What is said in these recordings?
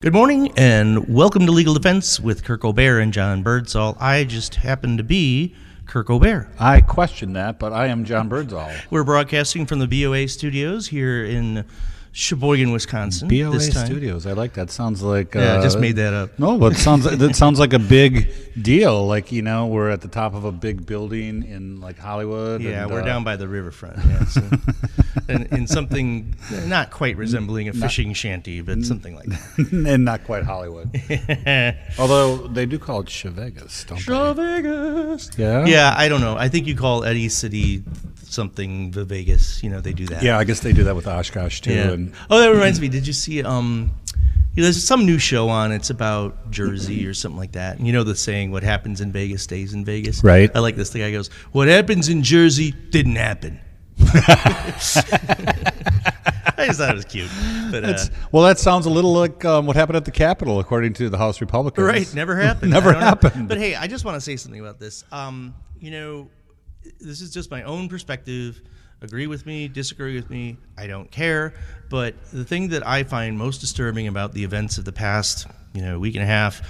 Good morning and welcome to Legal Defense with Kirk O'Bear and John Birdsall. I just happen to be Kirk O'Bear. I question that, but I am John Birdsall. We're broadcasting from the BOA studios here in Sheboygan, Wisconsin. Time. Studios. I like that. Sounds like Yeah, I uh, just made that up. No, but it sounds that sounds like a big deal. Like you know, we're at the top of a big building in like Hollywood. Yeah, and, we're uh, down by the riverfront. Yeah, so, in, in something not quite resembling a fishing shanty, but something like that. and not quite Hollywood. Although they do call it Chevegas, don't Show Vegas. they? Yeah. Yeah, I don't know. I think you call Eddie City something the Vegas. You know, they do that. Yeah, I guess they do that with Oshkosh too. Yeah. And oh, that reminds me. Did you see? Um, you know, there's some new show on. It's about Jersey or something like that. And you know the saying, "What happens in Vegas stays in Vegas." Right. I like this. The guy goes, "What happens in Jersey didn't happen." I just thought it was cute, but uh, well, that sounds a little like um, what happened at the Capitol, according to the House Republicans. right, never happened. Never don't know. happened. But hey, I just want to say something about this. Um, you know, this is just my own perspective. Agree with me, disagree with me, I don't care. But the thing that I find most disturbing about the events of the past, you know, week and a half,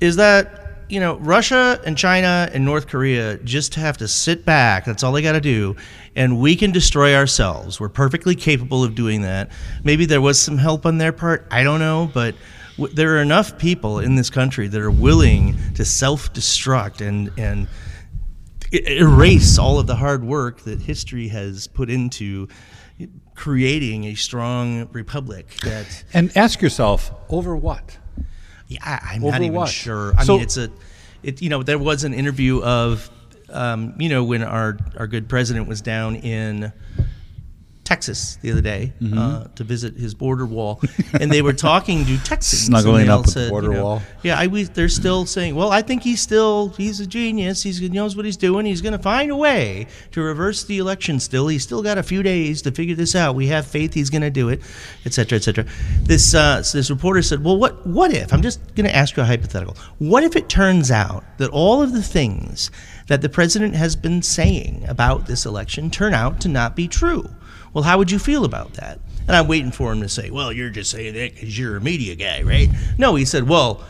is that you know Russia and China and North Korea just have to sit back. That's all they got to do, and we can destroy ourselves. We're perfectly capable of doing that. Maybe there was some help on their part. I don't know, but there are enough people in this country that are willing to self-destruct and and e- erase all of the hard work that history has put into creating a strong republic that And ask yourself, over what? yeah, I- I'm Over not even what? sure. I So- mean, it's a, it. You know, there was an interview of, um, you know, when our our good president was down in Texas the other day Mm-hmm. uh, to visit his border wall, and they were talking to Texans, Snuggling up with the border you know, wall. Yeah, I, we, they're still saying, well, I think he's still he's a genius. He's, he knows what he's doing. He's going to find a way to reverse the election. Still, he's still got a few days to figure this out. We have faith he's going to do it, et cetera, et cetera. This uh, so this reporter said, well, what what if? I'm just going to ask you a hypothetical. What if it turns out that all of the things that the president has been saying about this election turn out to not be true? Well, how would you feel about that? And I'm waiting for him to say, well, you're just saying that because you're a media guy, right? No, he said, well,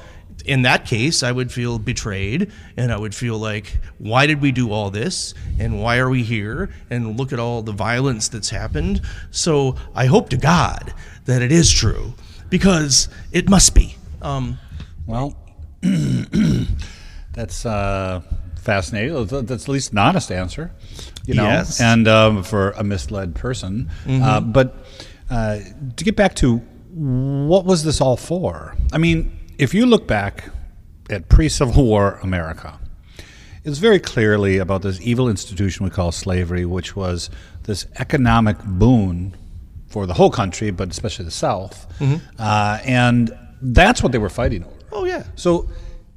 in that case, I would feel betrayed and I would feel like, why did we do all this? And why are we here? And look at all the violence that's happened. So I hope to God that it is true because it must be. Um, Well, that's uh, fascinating. That's that's at least an honest answer, you know, Yes. and um, for a misled person. Uh, but uh, to get back to what was this all for? I mean, if you look back at pre-Civil War America, it's very clearly about this evil institution we call slavery, which was this economic boon for the whole country, but especially the South, uh, and that's what they were fighting over. oh, yeah. So,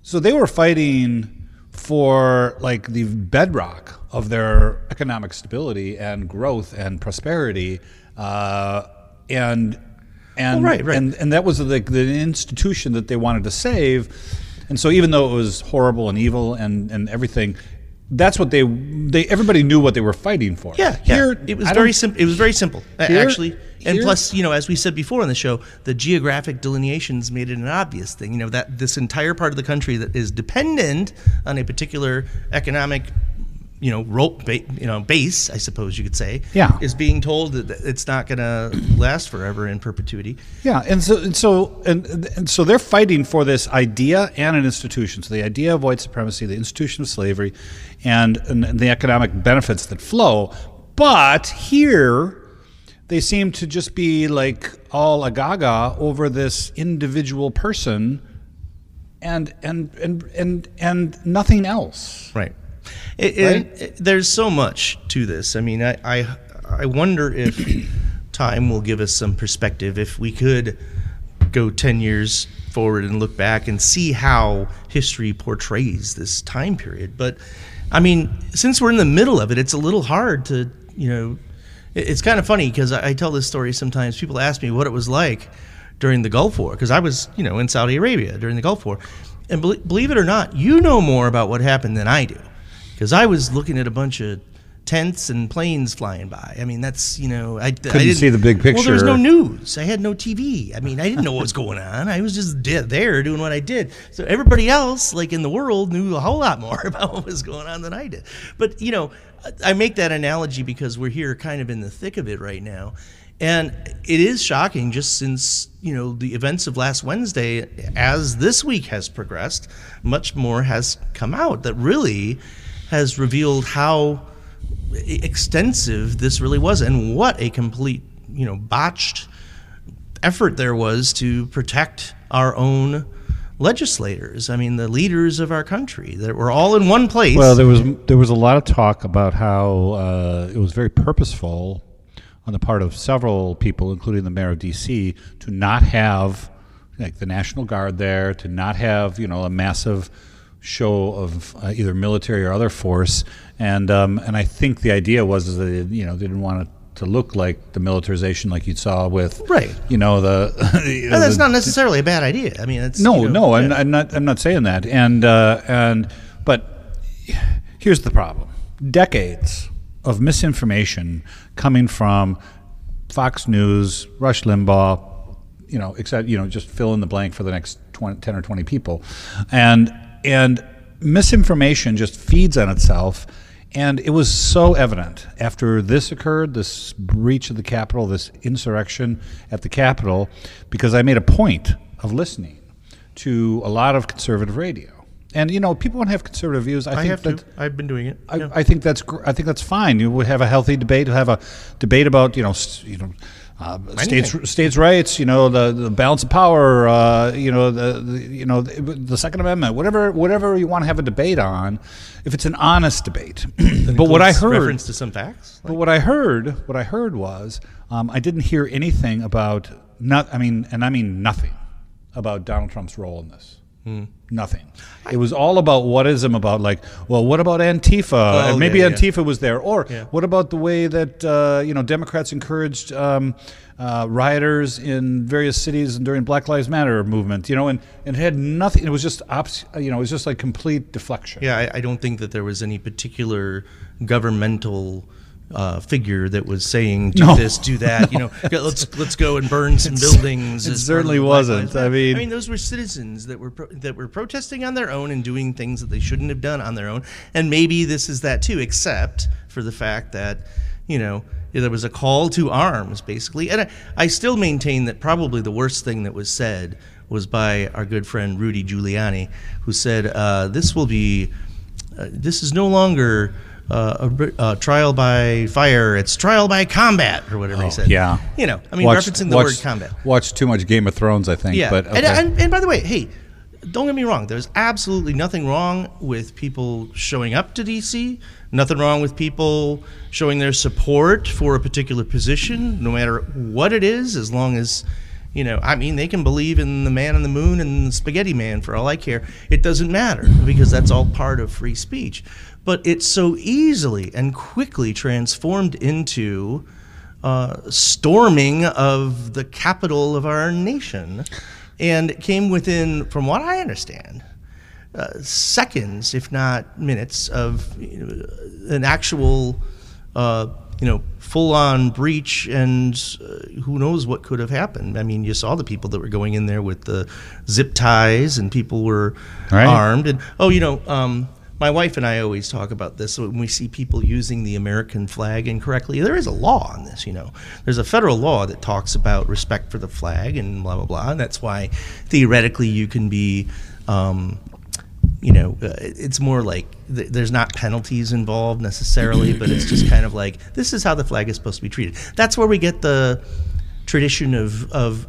so they were fighting for like the bedrock of their economic stability and growth and prosperity, uh, and and Well, right, right. and and that was the the institution that they wanted to save. And so, even though it was horrible and evil and and everything. That's what they they everybody knew what they were fighting for. Yeah, yeah. Here it was I very simple. It was very simple, Here- actually. And here- plus, you know, as we said before on the show, the geographic delineations made it an obvious thing. You know that this entire part of the country that is dependent on a particular economic, you know, rope, ba- you know, base, I suppose you could say, Yeah. is being told that it's not going to last forever in perpetuity. Yeah, and so and so and, and so they're fighting for this idea and an institution. So the idea of white supremacy, the institution of slavery, and, and the economic benefits that flow. But here, they seem to just be like all agaga over this individual person, and and and and and nothing else. Right. It, Right? it- there's so much to this. I mean, I, I, I wonder if time will give us some perspective. If we could go 10 years forward and look back and see how history portrays this time period. But, I mean, since we're in the middle of it, it's a little hard to, you know, it- it's kind of funny because I, I tell this story sometimes. People ask me what it was like during the Gulf War because I was, you know, in Saudi Arabia during the Gulf War. And believe it or not, you know more about what happened than I do because I was looking at a bunch of tents and planes flying by. I mean, that's you know, I couldn't I see the big picture. Well, there was no news. I had no TV. I mean, I didn't know what was going on. I was just there doing what I did. So everybody else, like in the world, knew a whole lot more about what was going on than I did. But you know, I make that analogy because we're here, kind of in the thick of it right now. And it is shocking just since, you know, the events of last Wednesday, as this week has progressed, much more has come out that really has revealed how extensive this really was and what a complete, you know, botched effort there was to protect our own legislators. I mean, the leaders of our country that were all in one place. Well, there was there was a lot of talk about how uh, it was very purposeful on the part of several people, including the mayor of D.C., to not have like the National Guard there, to not have you know a massive show of uh, either military or other force, and um, and I think the idea was that they, you know they didn't want it to look like the militarization like you saw with right. you know the, no, that's the, not necessarily a bad idea. I mean it's no you know, no I'm, I'm, not i'm not saying that. And uh, and but here's the problem. Decades of misinformation coming from fox news rush limbaugh you know except you know just fill in the blank for the next 20, 10 or 20 people. And and misinformation just feeds on itself and it was so evident after this occurred, this breach of the Capitol, this insurrection at the Capitol, because I made a point of listening to a lot of conservative radio. And you know, people want to have conservative views. I, I think have that, to. I've been doing it. I, yeah. I, think that's. I think that's fine. You would have a healthy debate. Have a debate about you know, you know, uh, states states rights, you know the, the balance of power, uh, you know the, the, you know the, the, Second Amendment, whatever whatever you want to have a debate on, if it's an honest debate. but what I heard reference to some facts. Like? But what I heard, what I heard was um, I didn't hear anything about not. I mean, and I mean nothing about Donald Trump's role in this. Hmm. Nothing. It was all about whatism about like, well, what about Antifa? Oh, and maybe yeah, Antifa yeah. was there, or yeah. what about the way that uh, you know Democrats encouraged um, uh, rioters in various cities and during Black Lives Matter movement? You know, and, and it had nothing. It was just ops, you know, it was just like complete deflection. Yeah, I, I don't think that there was any particular governmental uh, figure that was saying do no. this, do that. You know, let's let's go and burn some buildings. It certainly wasn't. I mean, I mean, those were citizens that were pro- that were protesting on their own and doing things that they shouldn't have done on their own. And maybe this is that too, except for the fact that you know there was a call to arms, basically. And I, I still maintain that probably the worst thing that was said was by our good friend Rudy Giuliani, who said, uh, "This will be, uh, this is no longer." Uh, a, a, trial by fire. It's trial by combat, or whatever oh, he said. Yeah, you know, I mean, watch, referencing the watch, word combat. Watch too much Game of Thrones, I think. Yeah, but okay. and, and, and by the way, hey, don't get me wrong. There's absolutely nothing wrong with people showing up to DC. Nothing wrong with people showing their support for a particular position, no matter what it is, as long as you know, I mean, they can believe in the man on the moon and the spaghetti man for all I care. It doesn't matter because that's all part of free speech but it's so easily and quickly transformed into uh, storming of the capital of our nation and came within, from what I understand, uh, seconds, if not minutes, of you know, an actual, uh, you know, full-on breach, and uh, who knows what could have happened. I mean, you saw the people that were going in there with the zip ties, and people were right. armed, and oh, you know. Um, my wife and I always talk about this when we see people using the American flag incorrectly. There is a law on this, you know. There's a federal law that talks about respect for the flag and blah blah blah, and that's why theoretically you can be. Um, you know, uh, it's more like th- there's not penalties involved necessarily, but it's just kind of like this is how the flag is supposed to be treated. That's where we get the tradition of of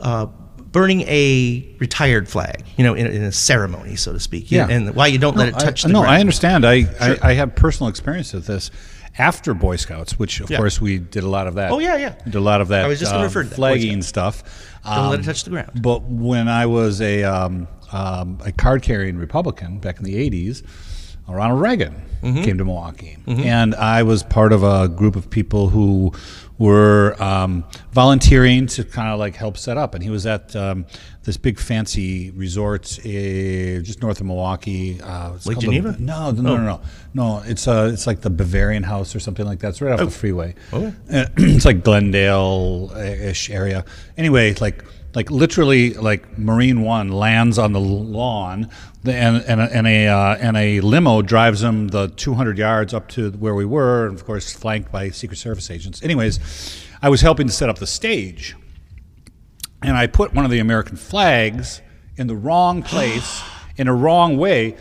uh, burning a retired flag, you know, in, in a ceremony, so to speak. Yeah. And why you don't no, let it touch I, the no, ground. I understand. I, sure. I, I, have personal experience with this. After Boy Scouts, which of yeah. course we did a lot of that. Oh yeah, yeah. Did a lot of that. I was just going to flagging stuff. Don't um, let it um, touch the ground. But when I was a um, um, a card carrying Republican back in the '80s, Ronald Reagan came to Milwaukee, and I was part of a group of people who were um, volunteering to kind of like help set up. And he was at um, this big fancy resort uh, just north of Milwaukee. Uh, Lake called the- Geneva? no, no, no, no, no. It's uh, it's like the Bavarian House or something like that. It's right off the freeway. Oh. Uh, it's like Glendale-ish area. Anyway, like like literally like Marine One lands on the lawn, and and a, and a uh, and a limo drives them the 200 yards up to where we were, and of course flanked by Secret Service agents. Anyways, I was helping to set up the stage, and I put one of the American flags in the wrong place in a wrong way.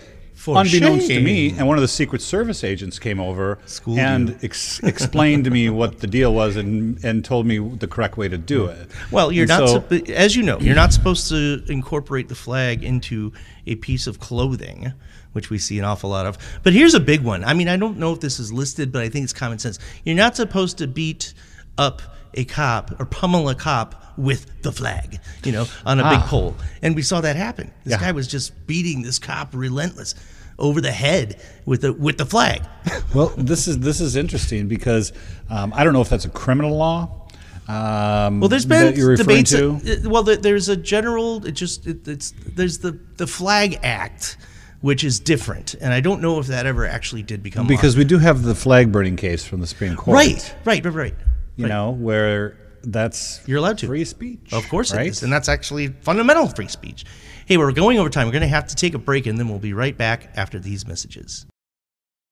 For unbeknownst to shame. me, and one of the Secret Service agents came over Schooled and ex- explained to me what the deal was and, and told me the correct way to do it. Well, you're And not, so- sup- as you know, you're not supposed to incorporate the flag into a piece of clothing, which we see an awful lot of. But here's a big one. I mean, I don't know if this is listed, but I think it's common sense. You're not supposed to beat up a cop or pummel a cop with the flag, you know, on a big Ah. pole. And we saw that happen. This Yeah. guy was just beating this cop relentless over the head with the with the flag. Well, this is this is interesting because um, I don't know if that's a criminal law. Um, Well, there's been debates. to. uh, well, there's a general. It just it, it's there's the the Flag Act, which is different, and I don't know if that ever actually did become law. because we do have the flag burning case from the Supreme Court. right, right, right, right. You right. know where that's You're allowed to. free speech. Of course right? it is, and that's actually fundamental free speech. Hey, we're going over time. We're going to have to take a break, and then we'll be right back after these messages.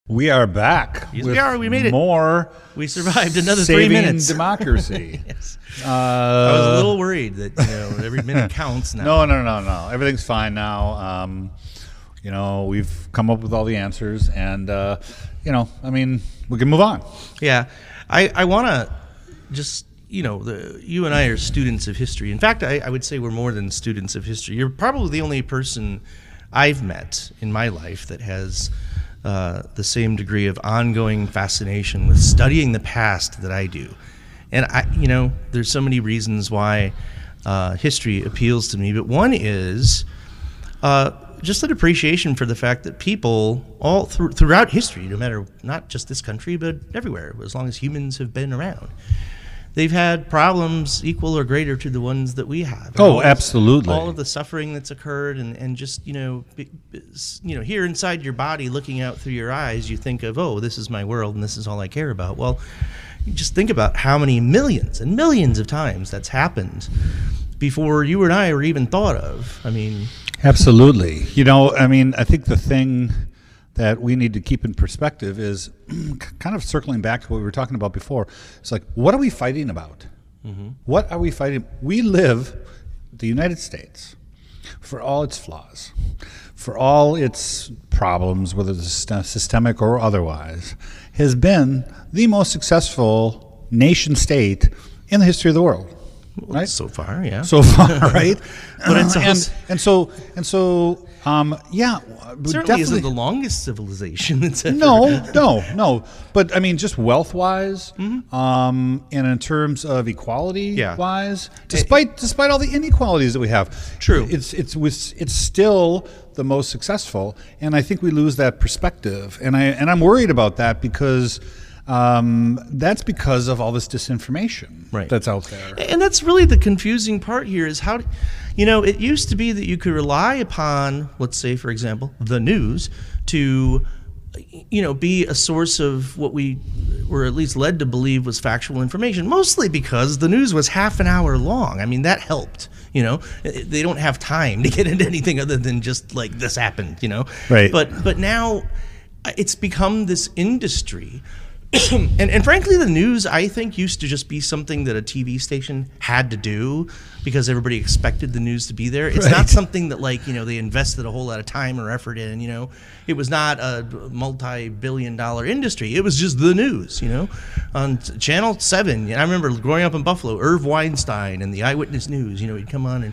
We are back. Yes, we are. We made it. More. We survived another three saving minutes. democracy. Yes. uh, I was a little worried that you know every minute counts now. No, no, no, no. Everything's fine now. Um, you know, we've come up with all the answers, and uh, you know, I mean, we can move on. Yeah, I, I want to just you know the you and I are students of history. In fact, I, I would say we're more than students of history. You're probably the only person I've met in my life that has uh, the same degree of ongoing fascination with studying the past that I do. And I, you know, there's so many reasons why uh, history appeals to me, but one is uh, just an appreciation for the fact that people all through, throughout history, no matter not just this country but everywhere, as long as humans have been around, they've had problems equal or greater to the ones that we have. Oh, All of- absolutely. All of the suffering that's occurred, and, and just you know, be, be- you know, here inside your body, looking out through your eyes, you think of, oh, this is my world, and this is all I care about. Well, you just think about how many millions and millions of times that's happened before you and I were even thought of. I mean, Absolutely. You know, I mean, I think the thing that we need to keep in perspective is kind of circling back to what we were talking about before. It's like, what are we fighting about? Mm-hmm. What are we fighting? We live, the United States, for all its flaws, for all its problems, whether systemic or otherwise, has been the most successful nation state in the history of the world. Right? so far, yeah. so far, right? But it's and, and so and so, um, yeah, It certainly isn't the longest civilization that's ever. no, no, no. But I mean, just wealth wise, Mm-hmm. um, and in terms of equality Yeah. wise, despite despite all the inequalities that we have, True. It's it's it's still the most successful, and I think we lose that perspective, and I and I'm worried about that because. Um, that's because of all this disinformation Right. that's out there. And that's really the confusing part here is how, you know, it used to be that you could rely upon, let's say, for example, the news to, you know, be a source of what we were at least led to believe was factual information, mostly because the news was half an hour long. I mean, that helped. You know, they don't have time to get into anything other than just like this happened. You know, Right. But but now it's become this industry and, and frankly, the news I think used to just be something that a TV station had to do because everybody expected the news to be there. It's not something that like you know they invested a whole lot of time or effort in. You know, it was not a multi-billion-dollar industry. It was just the news. You know, on Channel Seven. I remember growing up in Buffalo, Irv Weinstein and the Eyewitness News. You know, he'd come on and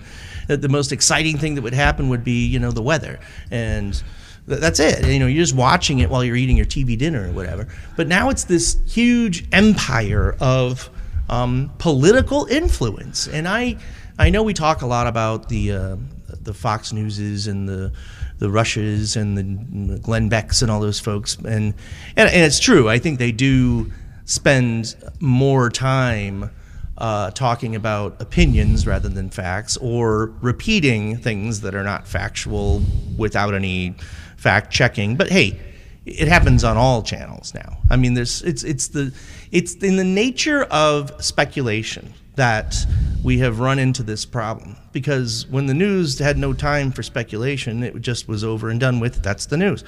uh, the most exciting thing that would happen would be you know the weather and That's it. You know, you're just watching it while you're eating your TV dinner or whatever. But now it's this huge empire of um, political influence, and I, I know we talk a lot about the uh, the Fox Newses and the the Rushes and the Glenn Becks and all those folks, and, and and it's true. I think they do spend more time uh, talking about opinions rather than facts, or repeating things that are not factual without any fact checking. But hey, it happens on all channels now. I mean, there's it's it's the it's in the nature of speculation that we have run into this problem because when the news had no time for speculation, it just was over and done with. That's the news.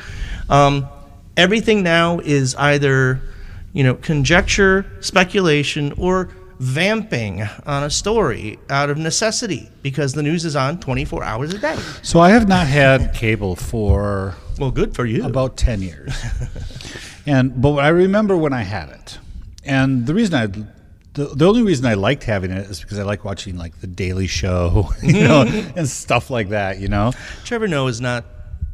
Um, everything now is either you know conjecture, speculation, or vamping on a story out of necessity because the news is on 24 hours a day. So I have not had cable for Well, good for you. about 10 years. and but I remember when I had it. And the reason I the, the only reason I liked having it is because I like watching like the Daily Show, you know, and stuff like that, you know. Trevor Noah is not.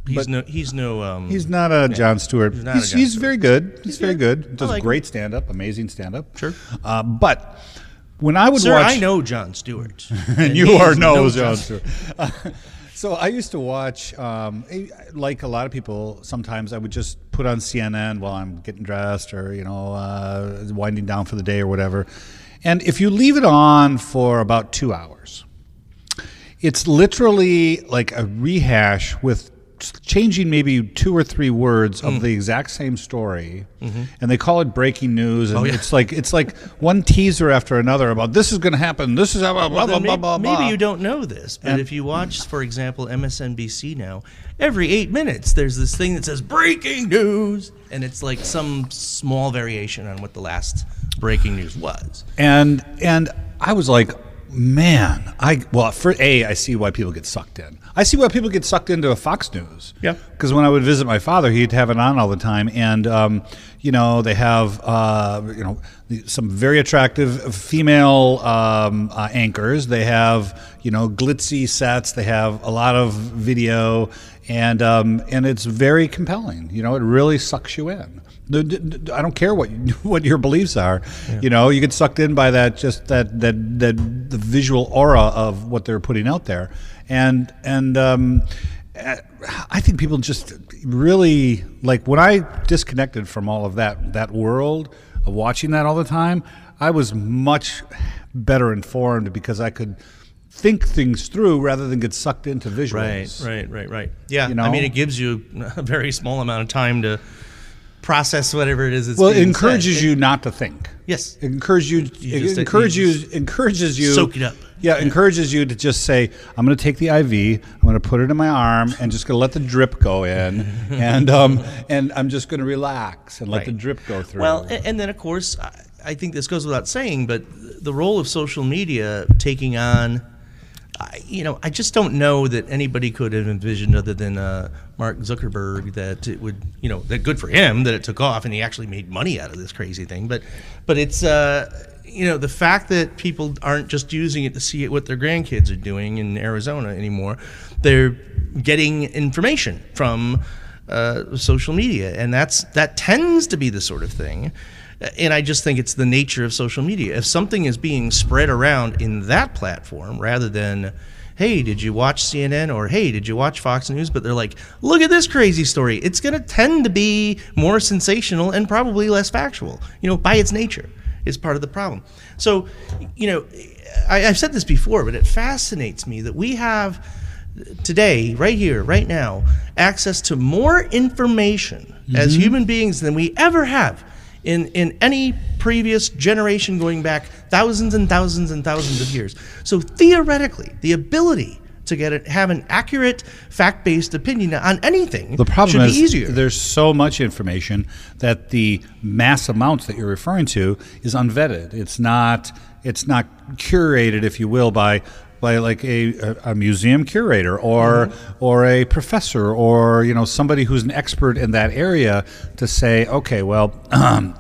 He's But- no. He's no. Um, He's not a Jon Stewart. He's, not a he's, Jon very good. He's, very good. Does like great stand up, amazing stand up. Sure. Uh, but when I would Sir, watch I know Jon Stewart. and you are no, Jon Stewart. So I used to watch, um, like a lot of people. Sometimes I would just put on CNN while I'm getting dressed, or you know, uh, winding down for the day or whatever. And if you leave it on for about two hours, it's literally like a rehash with changing maybe two or three words of mm. the exact same story mm-hmm. and they call it breaking news and oh, yeah. it's like it's like one teaser after another about this is going to happen this is how blah blah Well, blah blah may- blah maybe, you don't know this, but And- if you watch, for example, MSNBC now, every eight minutes there's this thing that says breaking news, and it's like some small variation on what the last breaking news was. and and I was like, man, I well for a I see why people get sucked in. I see why people get sucked into a Fox News. Yeah. Because when I would visit my father, he'd have it on all the time, and um, you know they have uh, you know some very attractive female um, uh, anchors. They have you know glitzy sets. They have a lot of video, and um, and it's very compelling. You know, it really sucks you in. I don't care what what your beliefs are. You know, you get sucked in by that just that that that the visual aura of what they're putting out there, and and um, I think people just really like when I disconnected from all of that that world of watching that all the time. I was much better informed because I could think things through rather than get sucked into visuals. right, right, right. Right. Yeah, You I mean, it gives you a very small amount of time to process whatever it is. That's Well, it encourages said. you not to think. Yes. It encourages you. You it just- encourages you you. Encourages you. soak it up. Yeah, it encourages you to just say, "I'm going to take the IV. I'm going to put it in my arm, and just going to let the drip go in, and um, and I'm just going to relax and let Right. the drip go through." Well, and then of course, I- I think this goes without saying, but the role of social media taking on, I- you know, I just don't know that anybody could have envisioned other than uh, Mark Zuckerberg that it would, you know, that good for him that it took off and he actually made money out of this crazy thing. But, but it's, uh, you know, the fact that people aren't just using it to see what their grandkids are doing in Arizona anymore, they're getting information from uh, social media, and that's that tends to be the sort of thing. And I just think it's the nature of social media. If something is being spread around in that platform rather than, hey, did you watch CNN or hey, did you watch Fox News? But they're like, look at this crazy story. It's going to tend to be more sensational and probably less factual, you know, by its nature is part of the problem. So, you know, I, I've said this before, but it fascinates me that we have today, right here, right now, access to more information as mm-hmm. human beings than we ever have in, in any previous generation going back thousands and thousands and thousands of years. So theoretically, the ability to get it, have an accurate, fact-based opinion on anything the problem should is be easier. there's so much information that the mass amounts that you're referring to is unvetted. It's not. It's not curated, if you will, by by like a, a, a museum curator or Mm-hmm. or a professor or you know somebody who's an expert in that area to say, okay, well,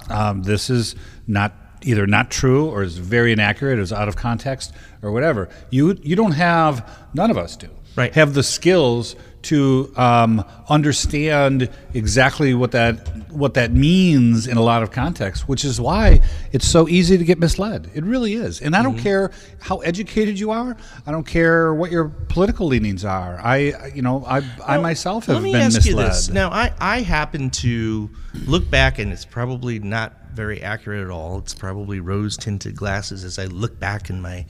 um, this is not either not true or is very inaccurate, or is out of context or whatever. You you don't have none of us do Right. have the skills to um, understand exactly what that what that means in a lot of contexts, which is why it's so easy to get misled. It really is, and I don't care how educated you are. I don't care what your political leanings are. I, you know, I, I myself have been misled. Now, I, I happen to look back, and it's probably not very accurate at all. It's probably rose tinted glasses as I look back in my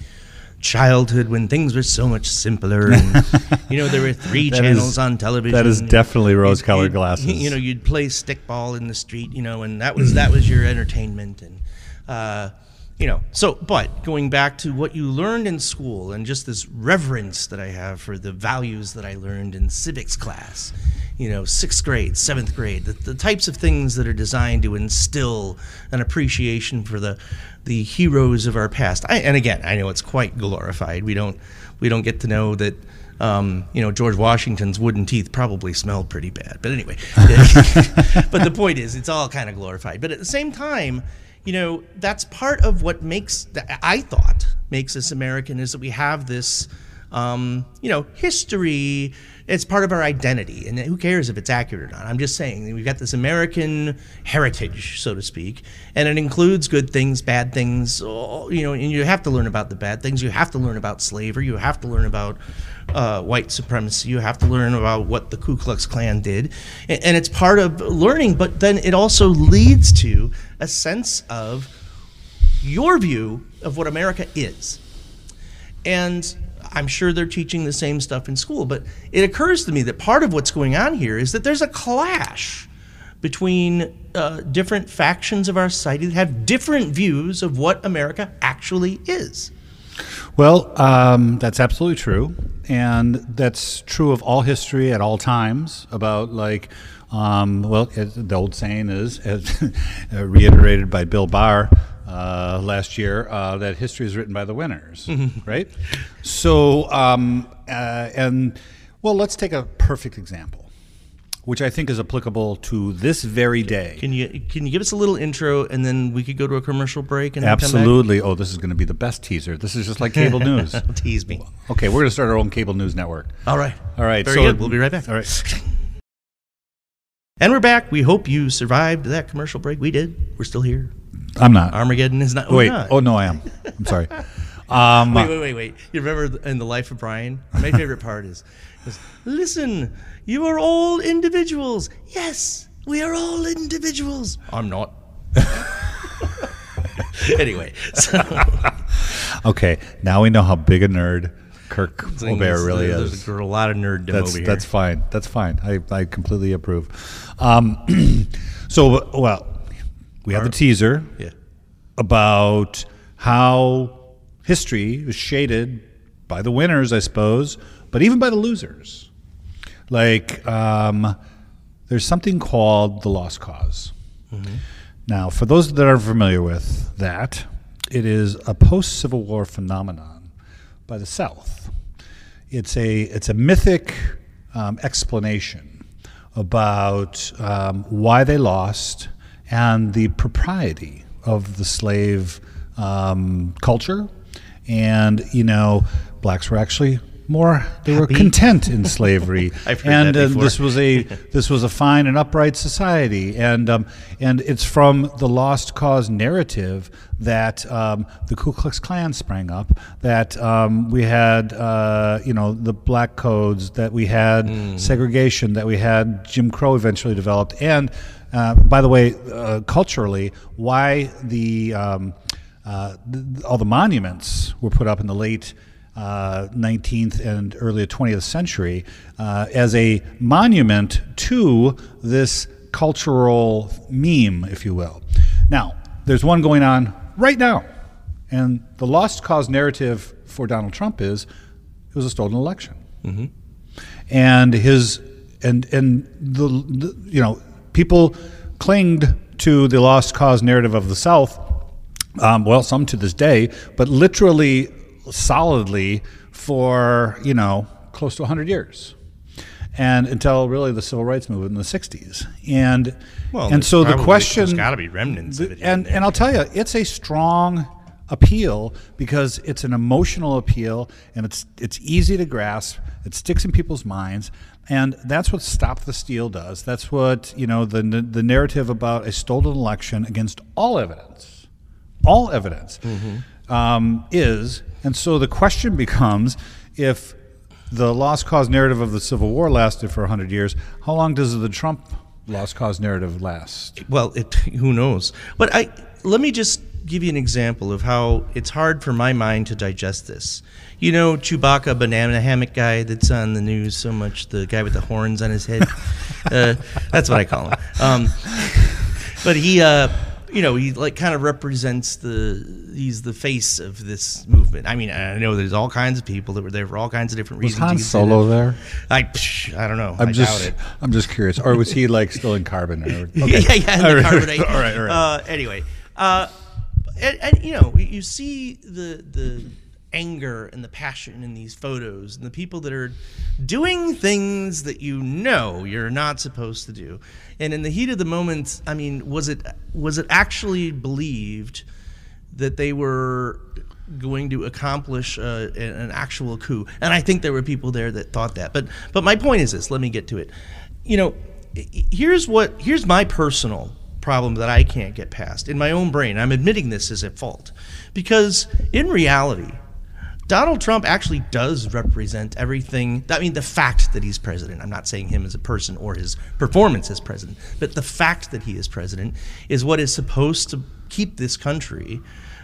childhood when things were so much simpler. And, you know, there were three channels is- on television. that is definitely rose-colored glasses. You know, you'd play stickball in the street, you know, and that was that was your entertainment. And, uh, you know, so, but going back to what you learned in school and just this reverence that I have for the values that I learned in civics class, you know, sixth grade, seventh grade, the, the types of things that are designed to instill an appreciation for the, the heroes of our past. I, and again, I know it's quite glorified. We don't, we don't get to know that, um, you know, George Washington's wooden teeth probably smelled pretty bad. But anyway, but the point is, it's all kind of glorified. But at the same time, you know, that's part of what makes, I thought, makes us American is that we have this, um, you know, history. It's part of our identity. And who cares if it's accurate or not? I'm just saying we've got this American heritage, so to speak, and it includes good things, bad things, you know, and you have to learn about the bad things. You have to learn about slavery. You have to learn about uh, white supremacy. You have to learn about what the Ku Klux Klan did. And, and it's part of learning, but then it also leads to a sense of your view of what America is. And I'm sure they're teaching the same stuff in school, but it occurs to me that part of what's going on here is that there's a clash between uh, different factions of our society that have different views of what America actually is. Well, um, that's absolutely true, and that's true of all history at all times. About like, um, well, the old saying is, as reiterated by Bill Barr uh, last year, uh, that history is written by the winners, right? So, um, uh, and well, let's take a perfect example, which I think is applicable to this very day. Can you can you give us a little intro and then we could go to a commercial break and Absolutely. Oh, this is going to be the best teaser. This is just like cable news. Tease me. Okay, we're going to start our own cable news network. All right. All right. Very so good. We'll be right back. All right. And we're back. We hope you survived that commercial break. We did. We're still here. I'm not. Armageddon is not. Oh, wait. not. Oh no, I am. I'm sorry. Um, Wait, wait, wait, wait. You remember in the life of Brian? My favorite part is, is, listen, you are all individuals. Yes, we are all individuals. I'm not. anyway, so Okay. Now we know how big a nerd Kirk Obear really there's, is. There's a lot of nerddom That's over here. that's fine. That's fine. I, I completely approve. Um, so well, we have the teaser yeah. about how history is shaded by the winners, I suppose, but even by the losers. Like, um, there's something called the Lost Cause Now, for those that are familiar with that, it is a post Civil War phenomenon by the South. It's a, it's a mythic um, explanation about um, why they lost and the propriety of the slave um, culture. And, you know, blacks were actually more they were content in slavery. And uh, this was a this was a fine and upright society. And um, and it's from the lost cause narrative that um, the Ku Klux Klan sprang up that um, we had uh, you know the black codes that we had Mm. segregation that we had Jim Crow eventually developed. And uh, by the way uh, culturally why the um, uh, th- all the monuments were put up in the late uh, 19th and early 20th century uh, as a monument to this cultural meme, if you will. Now, there's one going on right now, and the lost cause narrative for Donald Trump is it was a stolen election, and his and and the, the you know people clinged to the lost cause narrative of the South um, well, some to this day, but literally solidly for, you know, close to 100 years. And until really the civil rights movement in the 60s. And, and so the question. There's got to be remnants of it. and, and I'll tell you, it's a strong appeal because it's an emotional appeal and it's it's easy to grasp. It sticks in people's minds, and that's what Stop the Steal does. That's what you know the the narrative about a stolen election against all evidence, all evidence, mm-hmm. Um, is. And so the question becomes, if the lost cause narrative of the Civil War lasted for 100 years, how long does the Trump lost cause narrative last? Well, it, who knows? But I let me just give you an example of how it's hard for my mind to digest this. You know, Chewbacca banana hammock guy that's on the news so much, the guy with the horns on his head. uh, that's what I call him. Um, but he, uh, you know, he like kind of represents the he's the face of this movement. I mean, I know there's all kinds of people that were there for all kinds of different Was reasons. Han You could say Solo there? I psh, I don't know. I'm I just, doubt it. I'm just curious. Or was he like still in carbon? Or, okay. yeah, yeah, and the carbonite. all right, all right. Uh, anyway, uh, and, and you know, you see the the anger and the passion in these photos, and the people that are doing things that you know you're not supposed to do. And in the heat of the moment, I mean, was it was it actually believed that they were going to accomplish uh, an actual coup. And I think there were people there that thought that. But but my point is this. Let me get to it. You know, here's what here's my personal problem that I can't get past in my own brain. I'm admitting this is a fault because in reality. Donald Trump actually does represent everything. I mean, the fact that he's president. I'm not saying him as a person or his performance as president, but the fact that he is president is what is supposed to keep this country,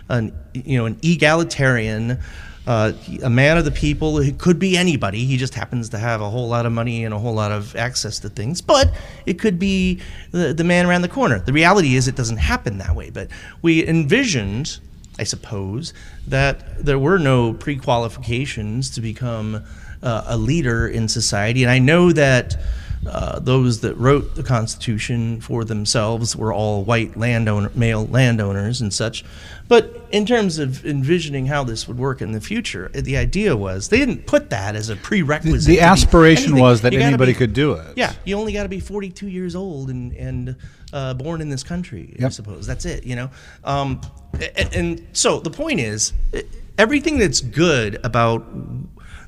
an you know, an egalitarian, uh, a man of the people. It could be anybody. He just happens to have a whole lot of money and a whole lot of access to things. But it could be the, the man around the corner. The reality is, it doesn't happen that way. But we envisioned I suppose, that there were no pre qualifications to become uh, a leader in society. And I know that uh, those that wrote the Constitution for themselves were all white landowner, male landowners and such. But in terms of envisioning how this would work in the future, the idea was they didn't put that as a prerequisite. the to be aspiration was that anybody be- could do it. Yeah, you only got to be 42 years old and and uh, born in this country. I suppose that's it. You know, um, and, and so the point is, everything that's good about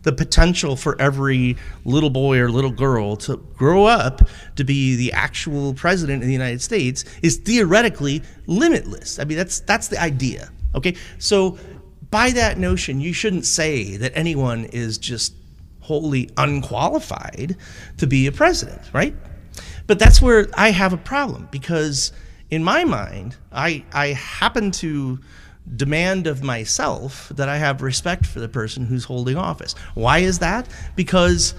the potential for every little boy or little girl to grow up to be the actual president of the United States is theoretically limitless. I mean, that's that's the idea. Okay, so by that notion, you shouldn't say that anyone is just wholly unqualified to be a president, right? But that's where I have a problem because in my mind, I I happen to demand of myself that I have respect for the person who's holding office. Why is that? Because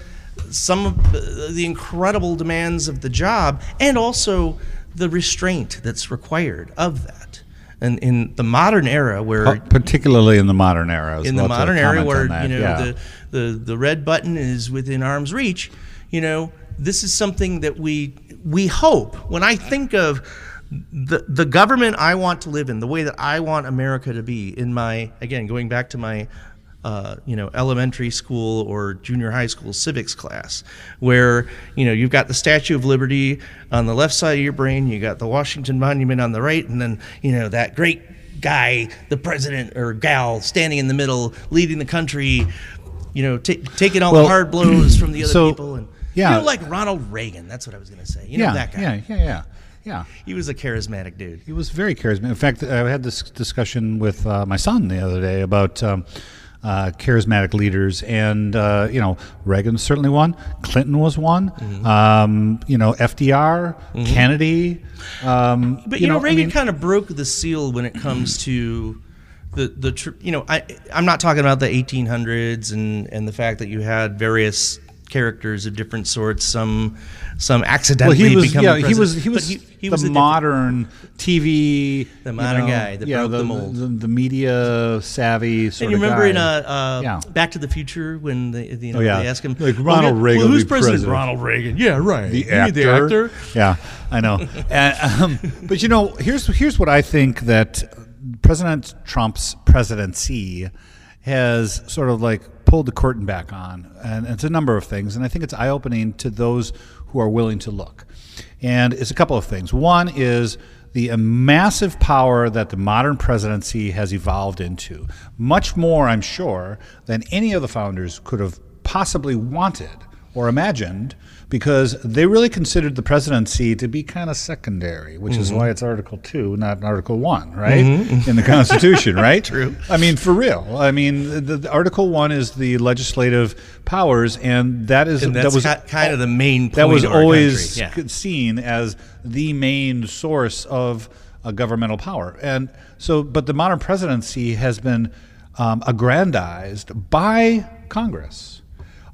some of the- incredible demands of the job and also the restraint that's required of that. And in the modern era where particularly in the modern era. In the modern era where you know yeah. the, the the red button is within arm's reach you know this is something that we we hope when i think of the the government i want to live in the way that i want america to be in my again going back to my uh, you know, elementary school or junior high school civics class, where you know you've got the Statue of Liberty on the left side of your brain, you got the Washington Monument on the right, and then you know that great guy, the president or gal, standing in the middle, leading the country, you know, ta taking all Well, the hard blows from the other so, people, and yeah. you know, like Ronald Reagan. That's what I was going to say. You know yeah, that guy. yeah, yeah, yeah, yeah. He was a charismatic dude. He was very charismatic. In fact, I had this discussion with uh, my son the other day about um, uh, charismatic leaders, and uh, you know, Reagan certainly one. Clinton was one. Mm-hmm. Um, you know, FDR, Kennedy. Um, But you, know, I Reagan mean- kind of broke the seal when it comes to the the tr- you know I I'm not talking about the 1800s and and the fact that you had various characters of different sorts, some some accidentally well, he was become yeah, president, he was he was he, he the was a modern TV, The you modern know, guy that yeah, broke the, the mold. the, the media savvy sort And you of remember guy. in uh, uh, Yeah. Back to the Future when they, you know, Oh, yeah. they ask him, Like, Ronald yeah, Reagan well, who's president? president. Ronald Reagan. Yeah, right. the actor. The actor. Yeah, I know. and, um, but you know, here's here's what I think that President Trump's presidency has sort of like pulled the curtain back on, and it's a number of things, and I think it's eye opening to those who are willing to look. And it's a couple of things. One is the massive power that the modern presidency has evolved into. Much more, I'm sure, than any of the founders could have possibly wanted or imagined because they really considered the presidency to be kind of secondary, which mm-hmm. is why it's Article 2, not Article 1, right? Mm-hmm. In the Constitution, right? True. I mean, for real. I mean, the, the Article 1 is the legislative powers, and that is and that was kind of the main That was always yeah. seen as the main source of a governmental power. And so, but the modern presidency has been um, aggrandized by Congress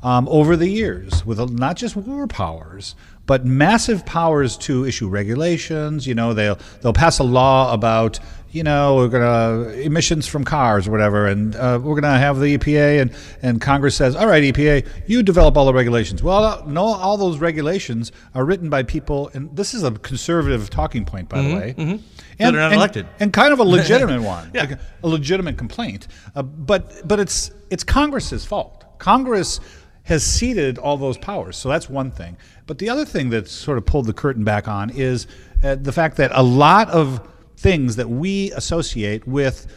um, over the years with not just war powers, but massive powers to issue regulations. You know, they'll they'll pass a law about you know we're gonna emissions from cars or whatever, and uh, we're gonna have the EPA and and Congress says, all right, EPA, you develop all the regulations. Well, no, all those regulations are written by people, and this is a conservative talking point, by mm-hmm, the way. Mm-hmm. And, they're not and, elected, and kind of a legitimate one, yeah. like a, a legitimate complaint. Uh, but but it's it's Congress's fault. Congress has ceded all those powers. So that's one thing. But the other thing that sort of pulled the curtain back on is uh, the fact that a lot of things that we associate with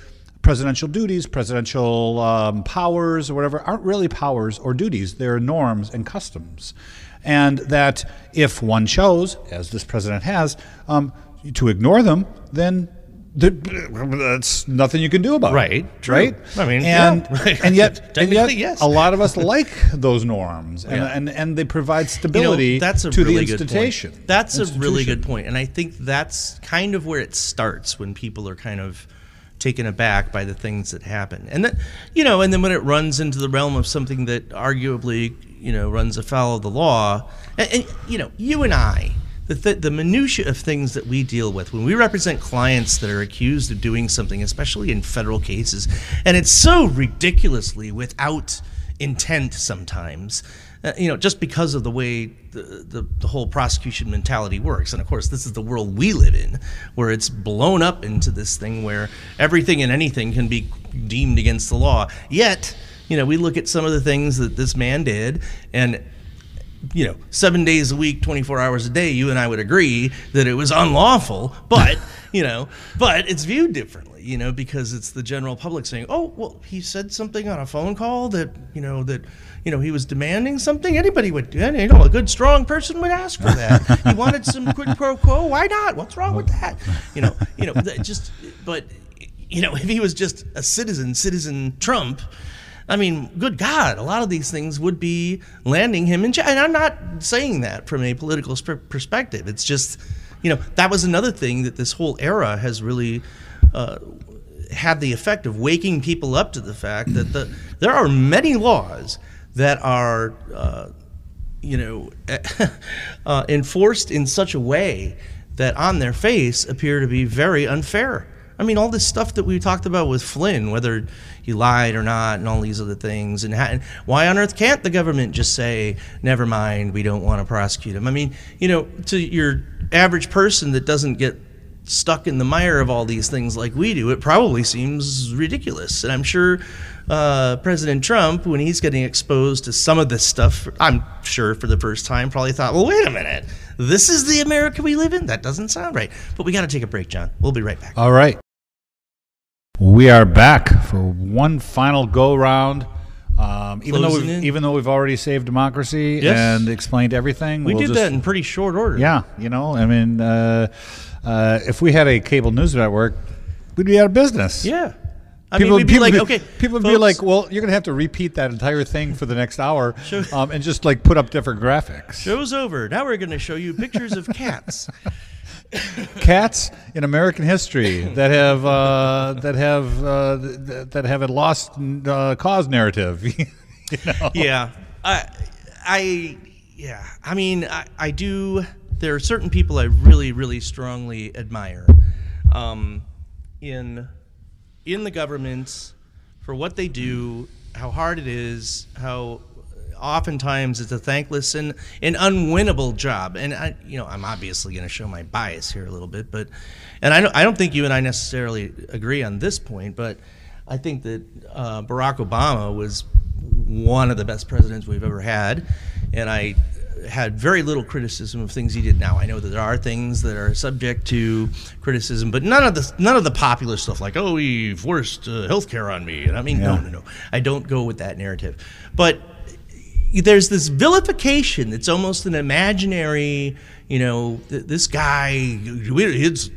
presidential duties, presidential um, powers, or whatever, aren't really powers or duties. They're norms and customs. And that if one chose, as this president has, um, to ignore them, then that's nothing you can do about right, it. Right. I mean, and yeah, right. and yet, and yet yes. a lot of us like those norms, and, yeah. and, and they provide stability you know, that's a to really the institution. Good point. That's institution. a really good point, and I think that's kind of where it starts when people are kind of taken aback by the things that happen, and then you know, and then when it runs into the realm of something that arguably you know runs afoul of the law, and, and you know, you and I the, th- the minutia of things that we deal with when we represent clients that are accused of doing something, especially in federal cases, and it's so ridiculously without intent sometimes. Uh, you know, just because of the way the, the, the, whole prosecution mentality works. And of course, this is the world we live in, where it's blown up into this thing where everything and anything can be deemed against the law. Yet, you know, we look at some of the things that this man did, and you know, seven days a week, 24 hours a day, you and I would agree that it was unlawful, but, you know, but it's viewed differently, you know, because it's the general public saying, oh, well, he said something on a phone call that, you know, that, you know, he was demanding something. Anybody would, you know, a good, strong person would ask for that. he wanted some quid pro quo. Why not? What's wrong with that? You know, you know, just, but, you know, if he was just a citizen, citizen Trump, I mean, good God, a lot of these things would be landing him in jail. And I'm not saying that from a political perspective. It's just, you know, that was another thing that this whole era has really uh, had the effect of waking people up to the fact that the, there are many laws that are, uh, you know, uh, enforced in such a way that on their face appear to be very unfair. I mean, all this stuff that we talked about with Flynn, whether he lied or not, and all these other things, and, and why on earth can't the government just say, "Never mind, we don't want to prosecute him"? I mean, you know, to your average person that doesn't get stuck in the mire of all these things like we do, it probably seems ridiculous. And I'm sure uh, President Trump, when he's getting exposed to some of this stuff, I'm sure for the first time, probably thought, well, wait a minute. This is the America we live in? That doesn't sound right. But we got to take a break, John. We'll be right back. All right. We are back for one final go round. Um, even though we've, even though we've already saved democracy yes. and explained everything, we we'll did just, that in pretty short order. Yeah, you know, I mean, uh, uh, if we had a cable news network, we'd be out of business. Yeah. I people, mean, people, like, okay, people would be like, well, you're going to have to repeat that entire thing for the next hour um, and just like put up different graphics. Show's over. Now we're going to show you pictures of cats. cats in American history that have uh, that have uh, that have a lost uh, cause narrative. you know? Yeah, I, I, yeah. I mean, I, I do. There are certain people I really, really strongly admire um, in in the government for what they do, how hard it is, how oftentimes it's a thankless and an unwinnable job. And I, you know, I'm obviously going to show my bias here a little bit, but, and I don't, I don't think you and I necessarily agree on this point, but I think that uh, Barack Obama was one of the best presidents we've ever had, and I had very little criticism of things he did. Now I know that there are things that are subject to criticism, but none of the none of the popular stuff like oh he forced uh, healthcare on me. And I mean no Yeah. no no I don't go with that narrative, but there's this vilification that's almost an imaginary, you know, th- this guy, it's,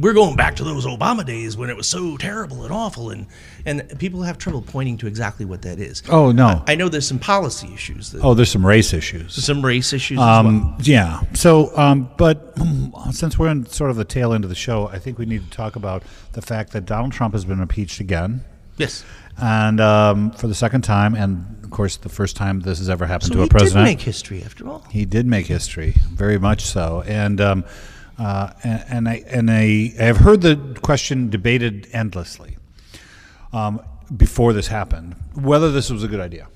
we're going back to those Obama days when it was so terrible and awful, and and people have trouble pointing to exactly what that is. Oh, no. I, I know there's some policy issues, that, Oh, there's some race issues. some race issues as well. Um, yeah. So, um, but since we're in sort of the tail end of the show, I think we need to talk about the fact that Donald Trump has been impeached again, Yes, and um, for the second time, and of course, the first time this has ever happened so to a president. He did make history after all. He did make history, very much so, and um, uh, and, and I and I have heard the question debated endlessly um, before this happened whether this was a good idea,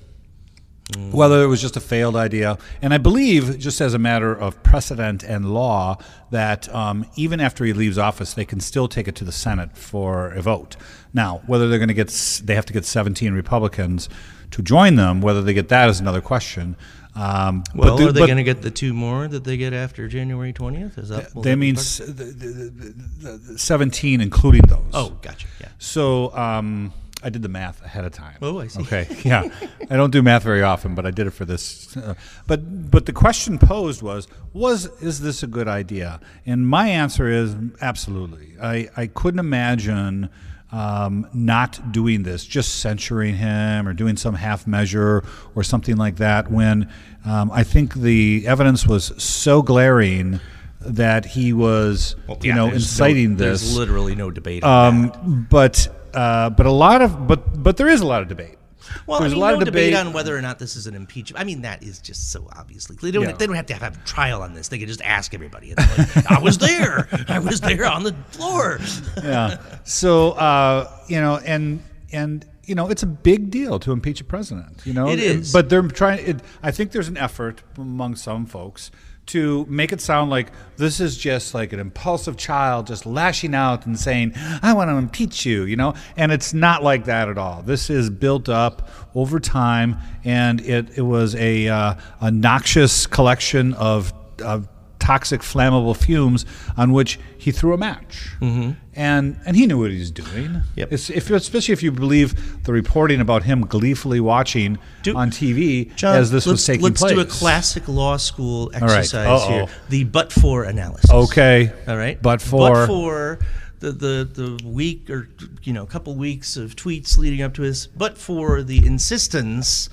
whether it was just a failed idea, and I believe just as a matter of precedent and law that um, even after he leaves office, they can still take it to the Senate for a vote. Now, whether they're going to get they have to get 17 Republicans to join them, whether they get that is another question. Um, Well, the- are they going to get the two more that they get after January 20th? Is that That that means the, the 17, including those. Oh, gotcha. Yeah. So um, I did the math ahead of time. Oh, I see. Okay, yeah. I don't do math very often, but I did it for this. Uh, but but the question posed was was is this a good idea? And my answer is absolutely. I, I couldn't imagine um, not doing this, just censuring him or doing some half measure or something like that. When um, I think the evidence was so glaring that he was, you Yeah, know, there's no- inciting this. There's literally no debate on that. Um, but uh, but a lot of but but there is a lot of debate. Well, There's I mean, a lot no of debate. debate on whether or not this is an impeachment. I mean, that is just so obviously. They don't. Yeah. They don't have to have a trial on this. They can just ask everybody. Like, I was there. I was there on the floor. Yeah. So uh, you know, and and you know, it's a big deal to impeach a president. You know, It is. But they're trying. It, I think there's an effort among some folks to make it sound like this is just like an impulsive child just lashing out and saying, "I want to impeach you," you know, and it's not like that at all. This is built up over time, and it it was a uh, a noxious collection of. of toxic flammable fumes on which he threw a match mm-hmm. and and he knew what he was doing Yep. It's- if, especially if you believe the reporting about him gleefully watching Do- on TV John, as this was taking let's place. do a classic law school exercise Uh-oh. here: the but-for analysis. Okay. All right. But for- but for the, the the week or you know couple weeks of tweets leading up to this, but for the insistence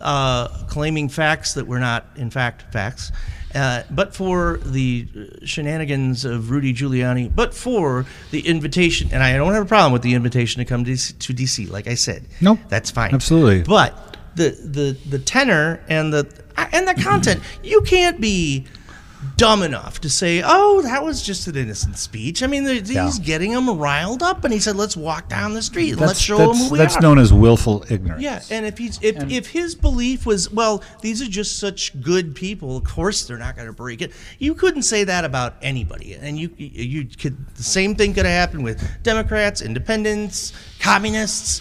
uh, claiming facts that were not in fact facts, uh, but for the shenanigans of Rudy Giuliani, but for the invitation, and I don't have a problem with the invitation to come to DC, to DC like I said. Nope. that's fine. Absolutely. But the the the tenor and the and the content, you can't be dumb enough to say, "Oh, that was just an innocent speech." I mean, the- Yeah. he's getting them riled up, and he said, "Let's walk down the street and that's let's show them who we that's are." known as willful ignorance. Yeah, and if he's if, if his belief was well, these are just such good people. Of course, they're not going to break it. You couldn't say that about anybody, and you you could the same thing could have happened with Democrats, Independents, Communists.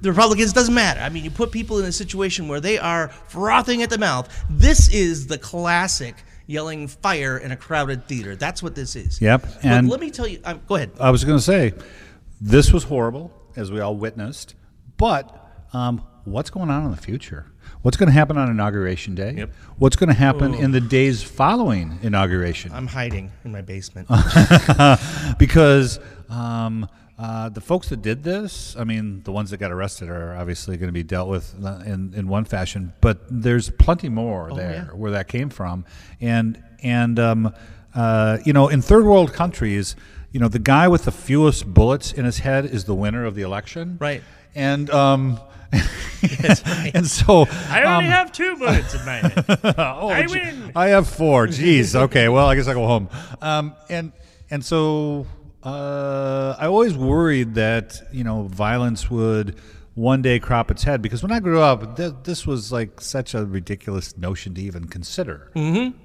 The Republicans doesn't matter. I mean, you put people in a situation where they are frothing at the mouth. This is the classic yelling fire in a crowded theater. That's what this is. Yep, But and- let me tell you. Um, go ahead. I was going to say, this was horrible, as we all witnessed. But um, what's going on in the future? What's going to happen on inauguration day? Yep. What's going to happen in the days following inauguration? I'm hiding in my basement. because um, uh, the folks that did this, I mean, the ones that got arrested are obviously going to be dealt with in, in one fashion, but there's plenty more there yeah. where that came from, and and um, uh, you know, in third world countries, you know, the guy with the fewest bullets in his head is the winner of the election, Right. And um, right. and so I only have two bullets in my head. oh, I win. I have four. Jeez. Okay. Well, I guess I go home. Um, and and so uh, I always worried that you know violence would one day crop its head because when I grew up, th- this was like such a ridiculous notion to even consider. Mm-hmm.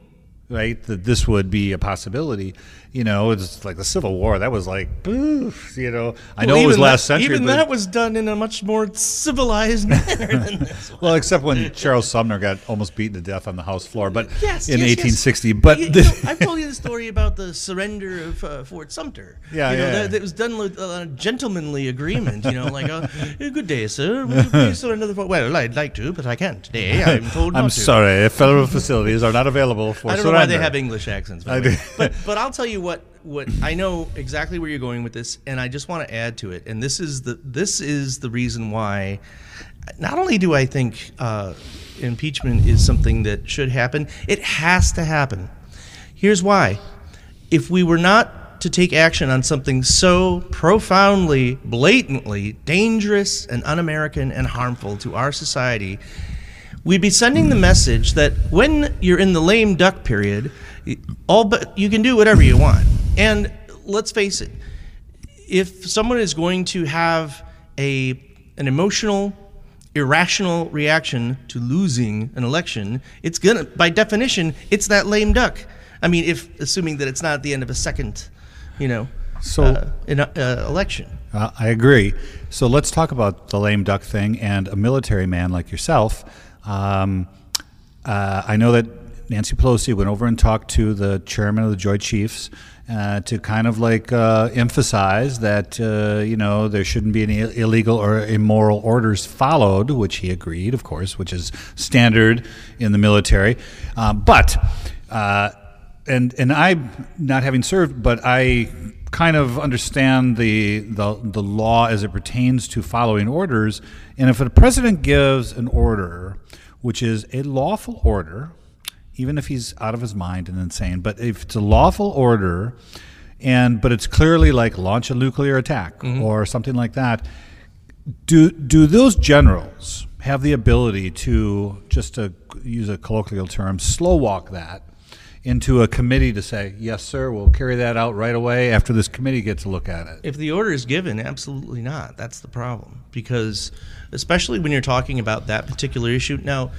Right? That this would be a possibility. You know, it's like the Civil War. That was like, boof, you know. I know it was last that, century. Even that was done in a much more civilized manner than this. one. well, except when Charles Sumner got almost beaten to death on the House floor, but Yes, in yes, yes. 1860. But You- you know, I've told you the story about the surrender of uh, Fort Sumter. Yeah, you know, yeah, That, that was done with a gentlemanly agreement. You know, like, uh, "Good day, sir. Would you please surrender the fort?" Well, I'd like to, but I can't today. I'm told I'm not to. sorry, federal facilities are not available for surrender. Why they have English accents, I do. but but I'll tell you what what I know exactly where you're going with this, and I just want to add to it. And this is the this is the reason why. Not only do I think uh, impeachment is something that should happen, it has to happen. Here's why: if we were not to take action on something so profoundly, blatantly dangerous and un-American and harmful to our society, we'd be sending the message that when you're in the lame duck period, all but you can do whatever you want. And let's face it, if someone is going to have a an emotional irrational reaction to losing an election, it's gonna by definition, it's that lame duck. I mean, if assuming that it's not at the end of a second, you know, So- uh, in a, uh, election. Uh, I agree. So let's talk about the lame duck thing and a military man like yourself. Um, uh, I know that Nancy Pelosi went over and talked to the chairman of the Joint Chiefs uh, to kind of like uh, emphasize that uh, you know there shouldn't be any illegal or immoral orders followed, which he agreed, of course, which is standard in the military. Um, but uh, and and I, not having served, but I kind of understand the, the the law as it pertains to following orders. And if a president gives an order, which is a lawful order, even if he's out of his mind and insane, but if it's a lawful order, and but it's clearly like launch a nuclear attack mm-hmm. or something like that, do do those generals have the ability to just to use a colloquial term, slow walk that into a committee to say, yes, sir, we'll carry that out right away after this committee gets a look at it. If the order is given, absolutely not. That's the problem. Because, especially when you're talking about that particular issue. Now,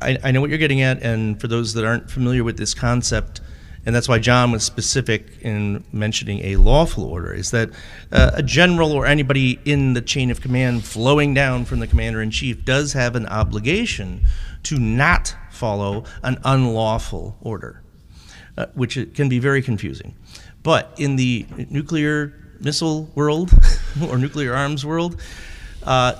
I, I know what you're getting at, and for those that aren't familiar with this concept, and that's why John was specific in mentioning a lawful order, is that uh, a general or anybody in the chain of command flowing down from the commander in chief does have an obligation to not follow an unlawful order uh, which can be very confusing. But in the nuclear missile world or nuclear arms world, uh,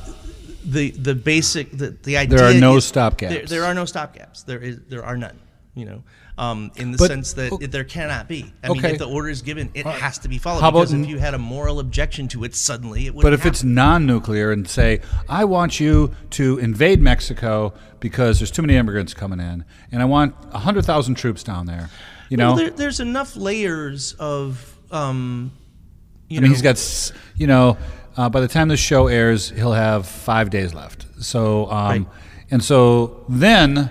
the the basic the, the idea are no stopgaps. There, there are no stopgaps. There is there are none. You know, um, in the But- sense that okay. there cannot be. I mean, Okay. if the order is given, it has to be followed. How because n- if you had a moral objection to it, suddenly it would. But if it's non-nuclear and say, I want you to invade Mexico because there's too many immigrants coming in, and I want hundred thousand troops down there, you know. well, there, there's enough layers of. Um, you I mean, know, he's got, you know, uh, by the time this show airs, he'll have five days left. So, um, Right. and so then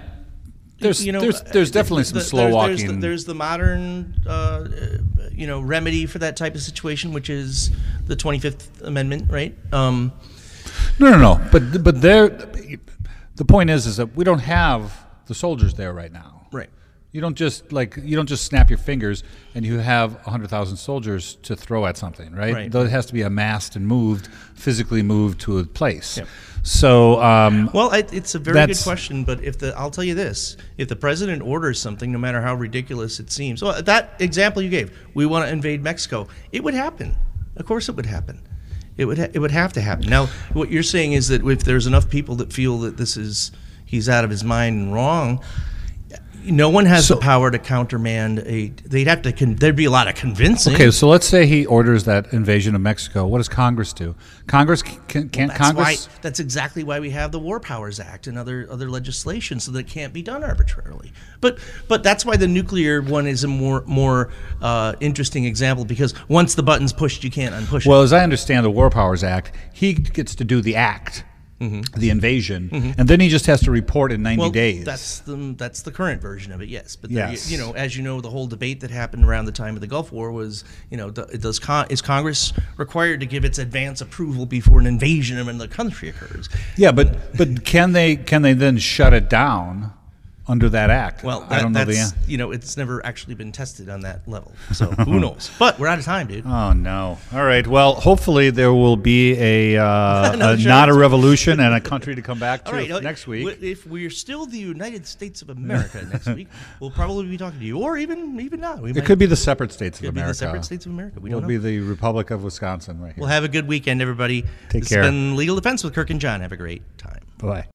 there's you know, there's uh, there's definitely the- some slow there's, There's walking. the, there's the modern, uh, uh, you know, remedy for that type of situation, which is the 25th Amendment, right? Um, no, no, no. But but there, the point is, is that we don't have the soldiers there right now. You don't just like you don't just snap your fingers and you have hundred thousand soldiers to throw at something, right? Right. Though it has to be amassed and moved, physically moved to a place. Yep. So um, Well, I, it's a very good question, but if the I'll tell you this: if the president orders something, no matter how ridiculous it seems, well, that example you gave, we want to invade Mexico, it would happen. Of course, it would happen. It would ha- it would have to happen. Now, what you're saying is that if there's enough people that feel that this is he's out of his mind and wrong. No one has So- the power to countermand a. They'd have to. Con- there'd be a lot of convincing. okay, so let's say he orders that invasion of Mexico. What does Congress do? Congress can, can't That's Congress. why. That's exactly why we have the War Powers Act and other other legislation, so that it can't be done arbitrarily. But but that's why the nuclear one is a more more uh, interesting example because once the button's pushed, you can't unpush it. Well, as I understand the War Powers Act, he gets to do the act, Mm-hmm. the invasion, mm-hmm. and then he just has to report in 90. Well, days. that's the that's the current version of it. Yes, but Yes. you know, as you know, the whole debate that happened around the time of the Gulf War was, you know, does con- is Congress required to give its advance approval before an invasion of another country occurs? yeah, but but can they can they then shut it down under that act? Well, I don't know the answer. you know it's never actually been tested on that level, so who knows? But we're out of time, dude. Oh no! All right. Well, hopefully there will be a, uh, No, a sure. not a revolution and a country to come back to All right, next week. If we're still the United States of America next week, we'll probably be talking to you, or even even not. We it might could be the separate states of could be America. the separate states of America. We know. be the Republic of Wisconsin right here. We'll have a good weekend, everybody. Take this care. has been Legal Defense with Kirk and John. Have a great time. Bye bye.